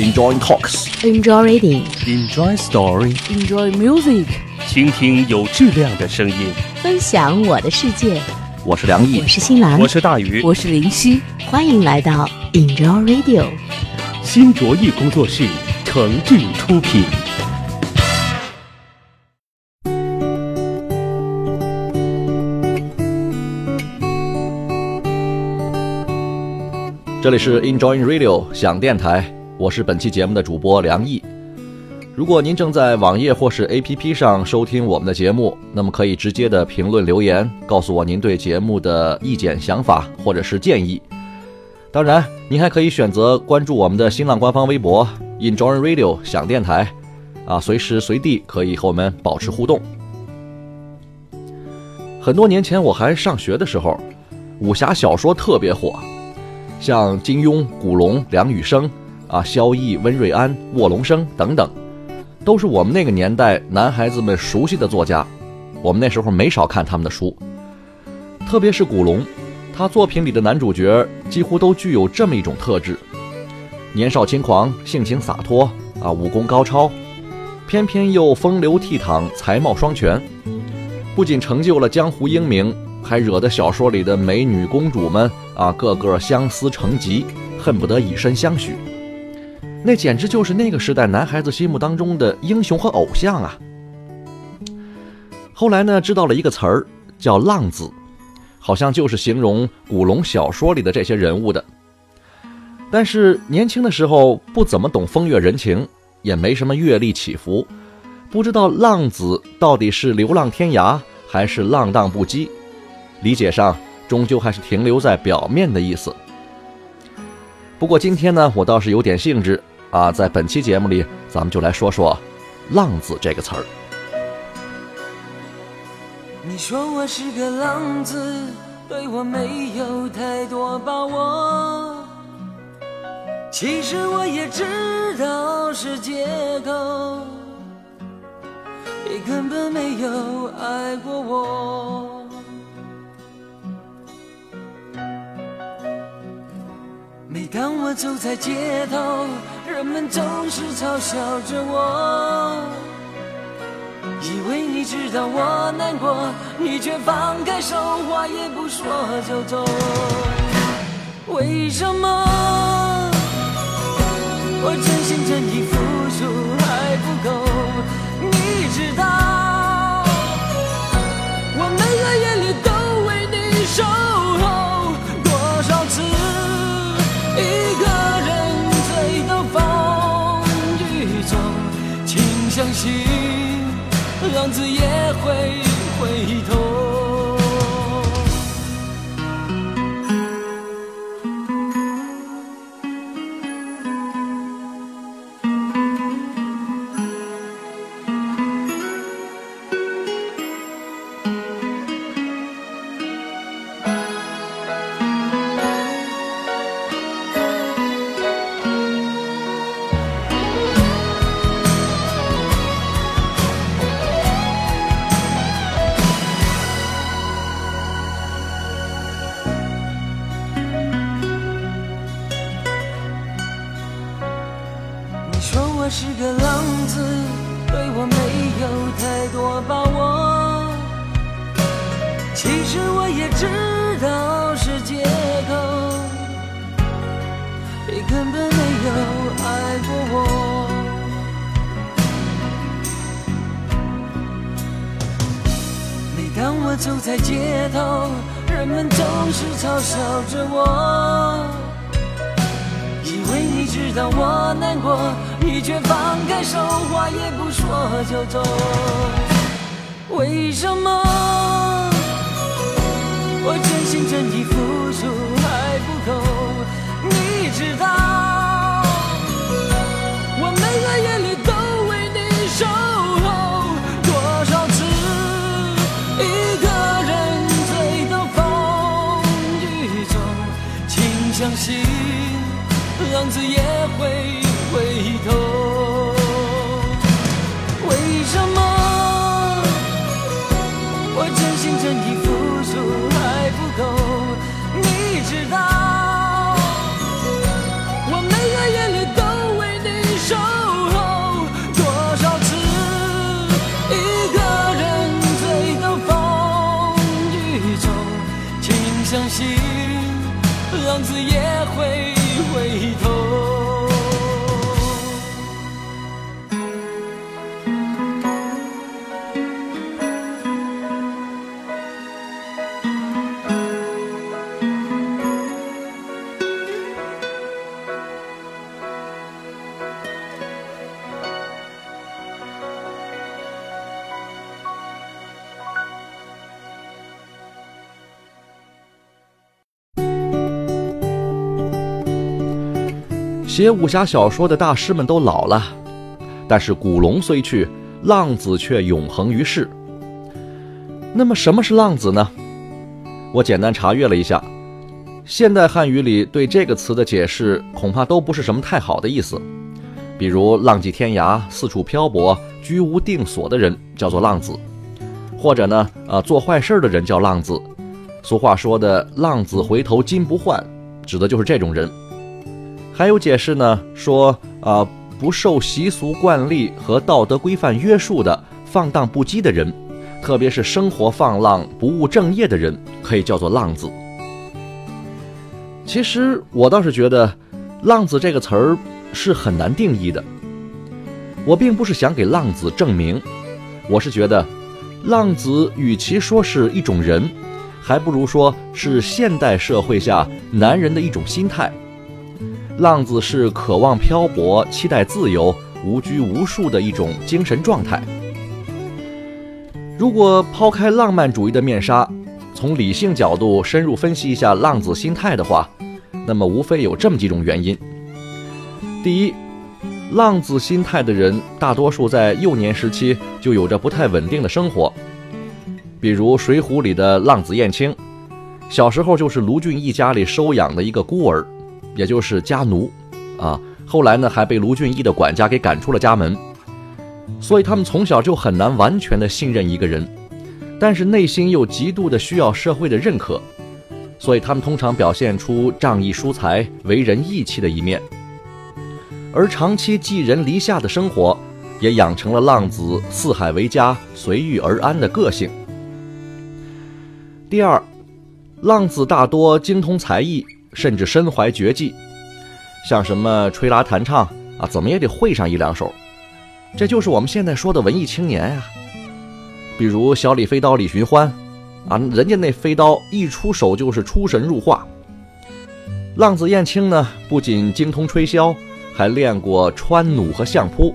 Enjoy talks. Enjoy reading. Enjoy story. Enjoy music. 倾听有质量的声音。分享我的世界。我是梁毅我，是新兰。我是大鱼，我是林夕。欢迎来到 Enjoy Radio。新卓艺工作室诚挚出品。这里是 Enjoy Radio 想电台，我是本期节目的主播梁毅。如果您正在网页或是 APP 上收听我们的节目，那么可以直接的评论留言，告诉我您对节目的意见、想法或者是建议。当然，您还可以选择关注我们的新浪官方微博 Enjoy Radio 想电台，啊，随时随地可以和我们保持互动。很多年前我还上学的时候，武侠小说特别火，像金庸、古龙、梁羽生啊、萧绎、温瑞安、卧龙生等等，都是我们那个年代男孩子们熟悉的作家。我们那时候没少看他们的书，特别是古龙，他作品里的男主角几乎都具有这么一种特质：年少轻狂、性情洒脱啊，武功高超，偏偏又风流倜傥、才貌双全，不仅成就了江湖英名。还惹得小说里的美女公主们啊，个个相思成疾，恨不得以身相许。那简直就是那个时代男孩子心目当中的英雄和偶像啊！后来呢，知道了一个词儿叫“浪子”，好像就是形容古龙小说里的这些人物的。但是年轻的时候不怎么懂风月人情，也没什么阅历起伏，不知道浪子到底是流浪天涯还是浪荡不羁。理解上终究还是停留在表面的意思。不过今天呢，我倒是有点兴致啊，在本期节目里，咱们就来说说“浪子”这个词儿。你说我是个浪子，对我没有太多把握。其实我也知道是借口，你根本没有爱过我。每当我走在街头，人们总是嘲笑着我，以为你知道我难过，你却放开手，话也不说就走。为什么我真心真意付出情，浪子也会回头。走在街头，人们总是嘲笑着我。以为你知道我难过，你却放开手，话也不说就走。为什么我真心真意付出还不够？你知道，相信。浪子也会回头。为什么我真心真意写武侠小说的大师们都老了，但是古龙虽去，浪子却永恒于世。那么什么是浪子呢？我简单查阅了一下，现代汉语里对这个词的解释恐怕都不是什么太好的意思。比如浪迹天涯、四处漂泊、居无定所的人叫做浪子，或者呢，呃，做坏事的人叫浪子。俗话说的“浪子回头金不换”，指的就是这种人。还有解释呢，说啊，不受习俗惯例和道德规范约束的放荡不羁的人。特别是生活放浪、不务正业的人，可以叫做浪子。其实我倒是觉得“浪子”这个词儿是很难定义的。我并不是想给浪子证明，我是觉得，浪子与其说是一种人，还不如说是现代社会下男人的一种心态。浪子是渴望漂泊、期待自由、无拘无束的一种精神状态。如果抛开浪漫主义的面纱，从理性角度深入分析一下浪子心态的话，那么无非有这么几种原因。第一，浪子心态的人大多数在幼年时期就有着不太稳定的生活，比如《水浒》里的浪子燕青，小时候就是卢俊义家里收养的一个孤儿，也就是家奴，啊，后来呢还被卢俊义的管家给赶出了家门。所以他们从小就很难完全的信任一个人，但是内心又极度的需要社会的认可，所以他们通常表现出仗义疏财、为人义气的一面。而长期寄人篱下的生活，也养成了浪子四海为家、随遇而安的个性。第二，浪子大多精通才艺，甚至身怀绝技，像什么吹拉弹唱啊，怎么也得会上一两首。这就是我们现在说的文艺青年呀，比如小李飞刀李寻欢，啊，人家那飞刀一出手就是出神入化。浪子燕青呢，不仅精通吹箫，还练过穿弩和相扑，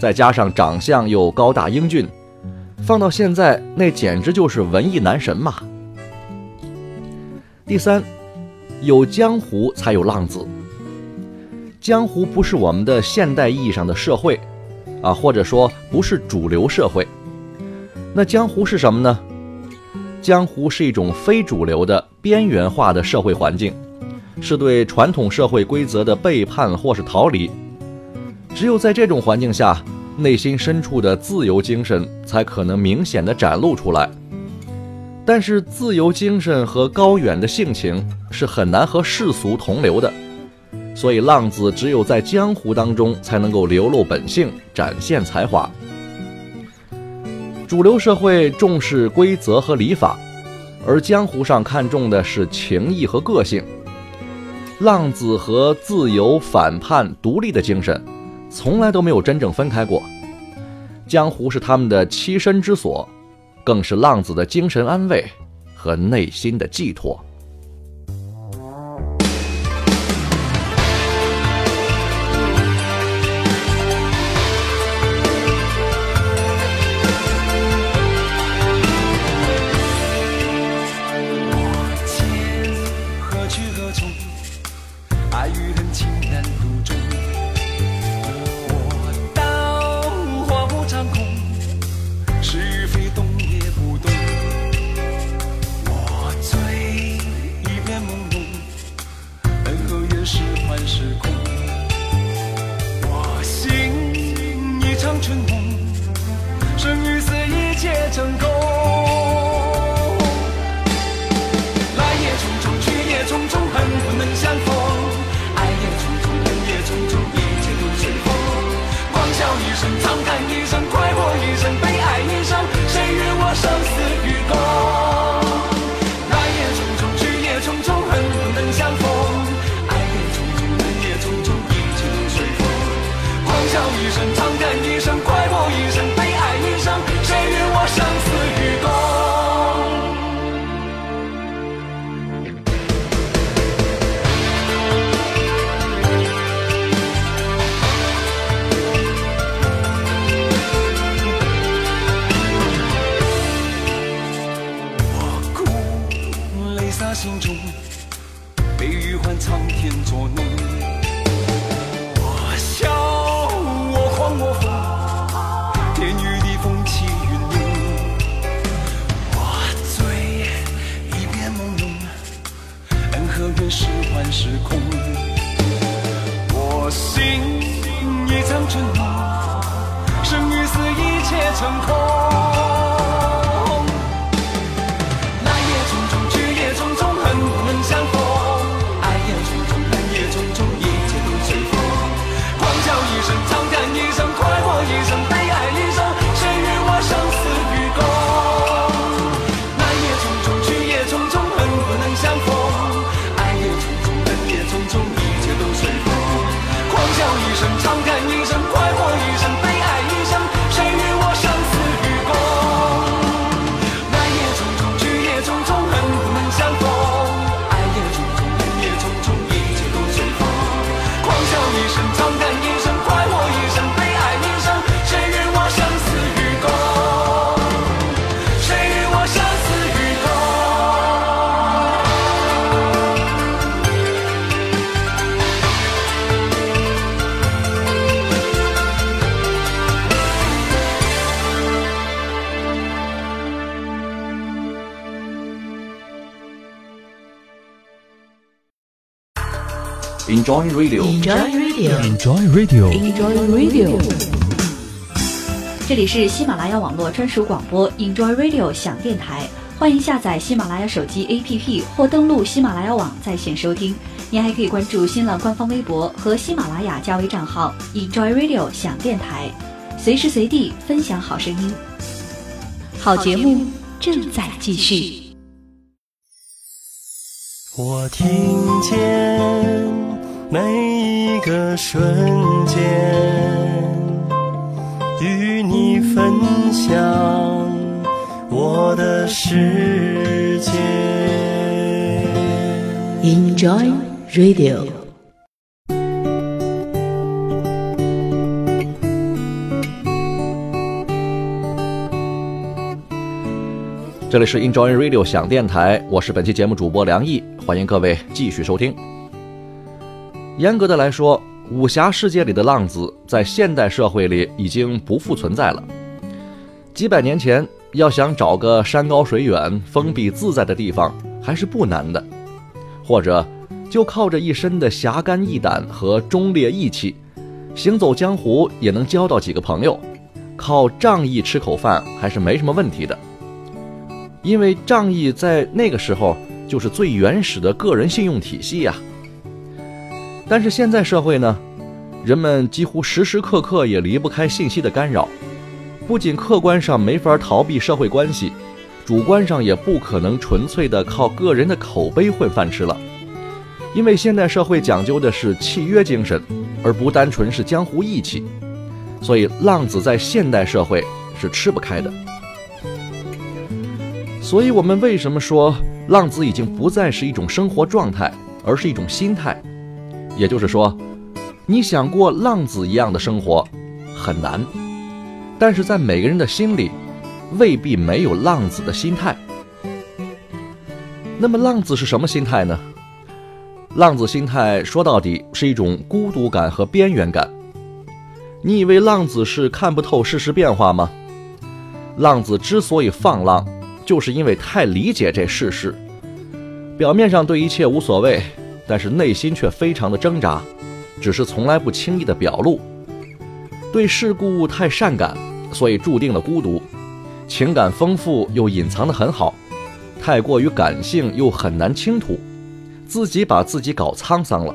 再加上长相又高大英俊，放到现在那简直就是文艺男神嘛。第三，有江湖才有浪子，江湖不是我们的现代意义上的社会。啊，或者说不是主流社会，那江湖是什么呢？江湖是一种非主流的边缘化的社会环境，是对传统社会规则的背叛或是逃离。只有在这种环境下，内心深处的自由精神才可能明显的展露出来。但是，自由精神和高远的性情是很难和世俗同流的。所以，浪子只有在江湖当中才能够流露本性，展现才华。主流社会重视规则和礼法，而江湖上看重的是情谊和个性。浪子和自由、反叛、独立的精神，从来都没有真正分开过。江湖是他们的栖身之所，更是浪子的精神安慰和内心的寄托。？Enjoy Radio，Enjoy Radio，Enjoy Radio，Enjoy Radio。这里是喜马拉雅网络专属广播 Enjoy Radio 响电台，欢迎下载喜马拉雅手机 APP 或登录喜马拉雅网在线收听。您还可以关注新浪官方微博和喜马拉雅加微账号 Enjoy Radio 响电台，随时随地分享好声音。好节目正在继续。我听见每一个瞬间，与你分享我的世界。Enjoy Radio。这里是 Enjoy Radio 想电台，我是本期节目主播梁毅，欢迎各位继续收听。严格的来说，武侠世界里的浪子在现代社会里已经不复存在了。几百年前，要想找个山高水远、封闭自在的地方，还是不难的，或者就靠着一身的侠肝义胆和忠烈义气，行走江湖也能交到几个朋友，靠仗义吃口饭还是没什么问题的。因为仗义在那个时候就是最原始的个人信用体系呀、但是现在社会呢，人们几乎时时刻刻也离不开信息的干扰，不仅客观上没法逃避社会关系，主观上也不可能纯粹的靠个人的口碑混饭吃了。因为现代社会讲究的是契约精神，而不单纯是江湖义气，所以浪子在现代社会是吃不开的。所以，我们为什么说浪子已经不再是一种生活状态，而是一种心态？也就是说，你想过浪子一样的生活很难，但是在每个人的心里，未必没有浪子的心态。那么，浪子是什么心态呢？浪子心态说到底是一种孤独感和边缘感。你以为浪子是看不透世事变化吗？浪子之所以放浪，就是因为太理解这世事，表面上对一切无所谓，但是内心却非常的挣扎，只是从来不轻易的表露。对事故太善感，所以注定了孤独。情感丰富又隐藏得很好，太过于感性又很难倾吐，自己把自己搞沧桑了。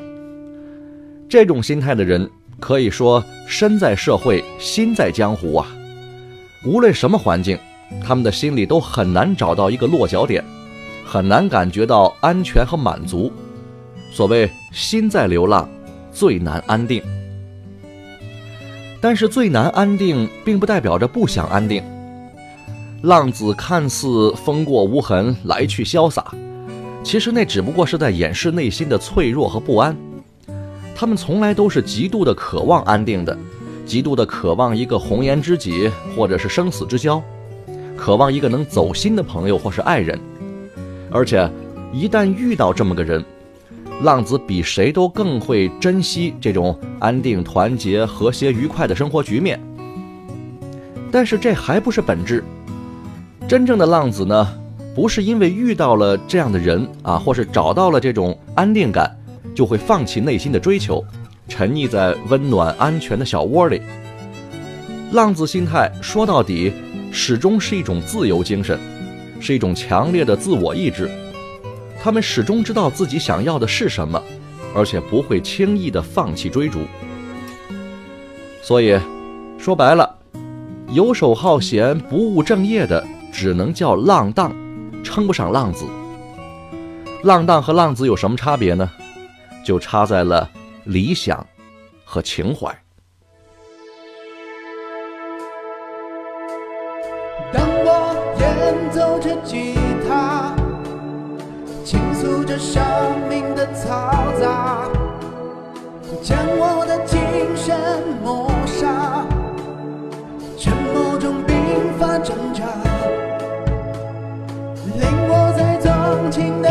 这种心态的人，可以说身在社会，心在江湖啊。无论什么环境，他们的心里都很难找到一个落脚点，很难感觉到安全和满足。所谓心在流浪，最难安定。但是最难安定，并不代表着不想安定。浪子看似风过无痕，来去潇洒，其实那只不过是在掩饰内心的脆弱和不安。他们从来都是极度的渴望安定的。极度的渴望一个红颜知己，或者是生死之交，渴望一个能走心的朋友或是爱人。而且，一旦遇到这么个人，浪子比谁都更会珍惜这种安定、团结、和谐、愉快的生活局面。但是，这还不是本质。真正的浪子呢，不是因为遇到了这样的人啊，或是找到了这种安定感，就会放弃内心的追求。沉溺在温暖安全的小窝里。浪子心态说到底，始终是一种自由精神，是一种强烈的自我意志。他们始终知道自己想要的是什么，而且不会轻易的放弃追逐。所以，说白了，游手好闲、不务正业的，只能叫浪荡，称不上浪子。浪荡和浪子有什么差别呢？就差在了理想和情怀。当我演奏着吉他，诉着生命的嘈杂，将我的精神抹杀，沉默中鬓发挣扎，令我在纵情的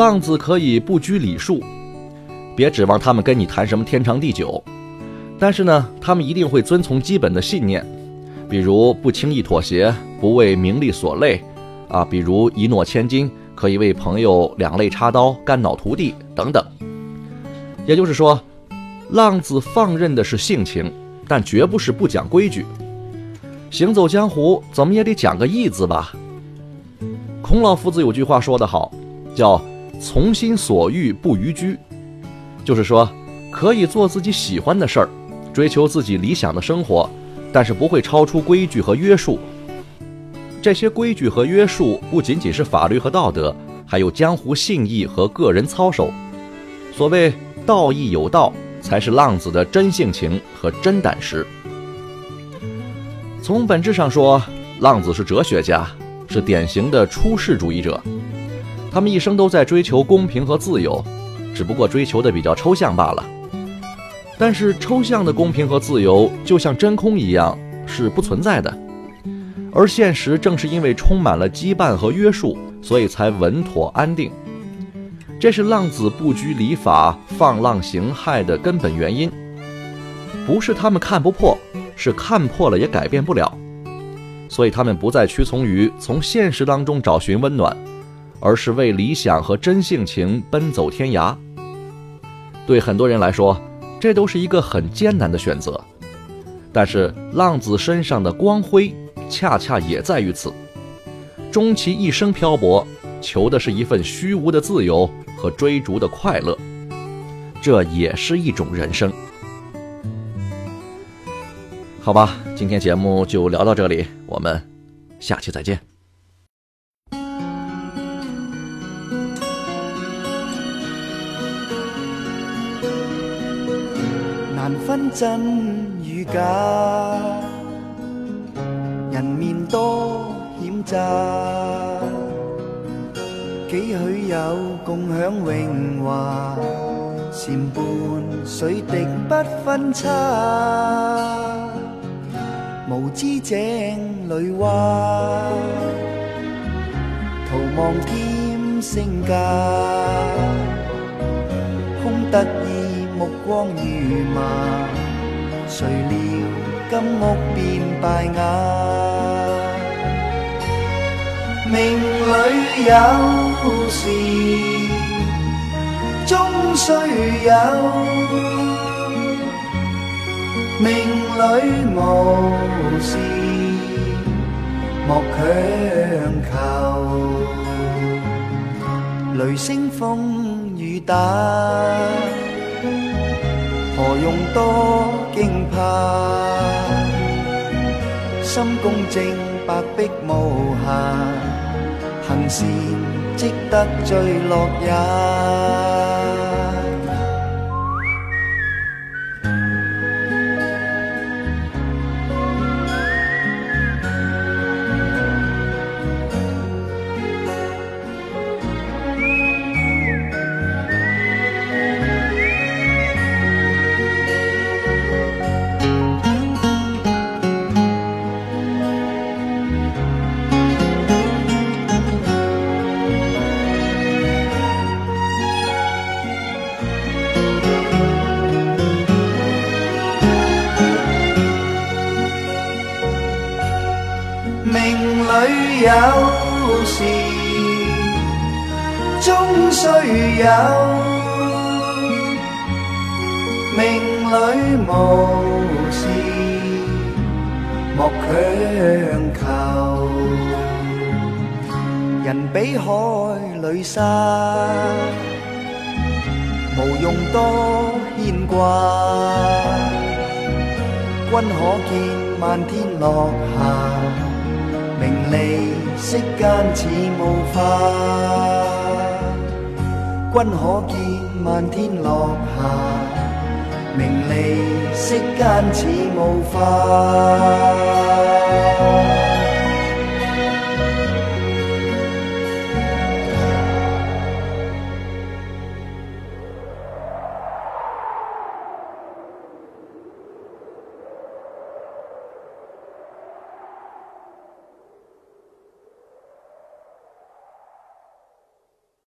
浪子可以不拘礼数，别指望他们跟你谈什么天长地久，但是呢，他们一定会遵从基本的信念，比如不轻易妥协，不为名利所累，啊，比如一诺千金，可以为朋友两肋插刀、肝脑涂地等等。也就是说，浪子放任的是性情，但绝不是不讲规矩。行走江湖，怎么也得讲个义字吧。孔老夫子有句话说得好，叫“从心所欲不逾矩”，就是说可以做自己喜欢的事儿，追求自己理想的生活，但是不会超出规矩和约束。这些规矩和约束不仅仅是法律和道德，还有江湖信义和个人操守。所谓道义有道，才是浪子的真性情和真胆识。从本质上说，浪子是哲学家。是典型的出世主义者，他们一生都在追求公平和自由，只不过追求的比较抽象罢了。但是抽象的公平和自由就像真空一样是不存在的，而现实正是因为充满了羁绊和约束，所以才稳妥安定。这是浪子不拘礼法、放浪形骸的根本原因，不是他们看不破，是看破了也改变不了。所以他们不再屈从于从现实当中找寻温暖，而是为理想和真性情奔走天涯。对很多人来说，这都是一个很艰难的选择。但是浪子身上的光辉，恰恰也在于此。终其一生漂泊，求的是一份虚无的自由和追逐的快乐，这也是一种人生。好吧，今天节目就聊到这里，我们下期再见。难分真与假，人面多险诈，几许有共享荣华，檐畔水滴不分差。无知井里蛙，徒望添身价，空得光如麻，谁料金屋变败瓦。命里有时终须有。命里无事莫强求，雷声风雨打，何用多惊怕？心公正，白璧无瑕，行善积得最乐也。人比海里沙，无用多牵挂。君可见漫天落霞。名利世间似雾化，君可见漫天落霞。名利世间似雾化。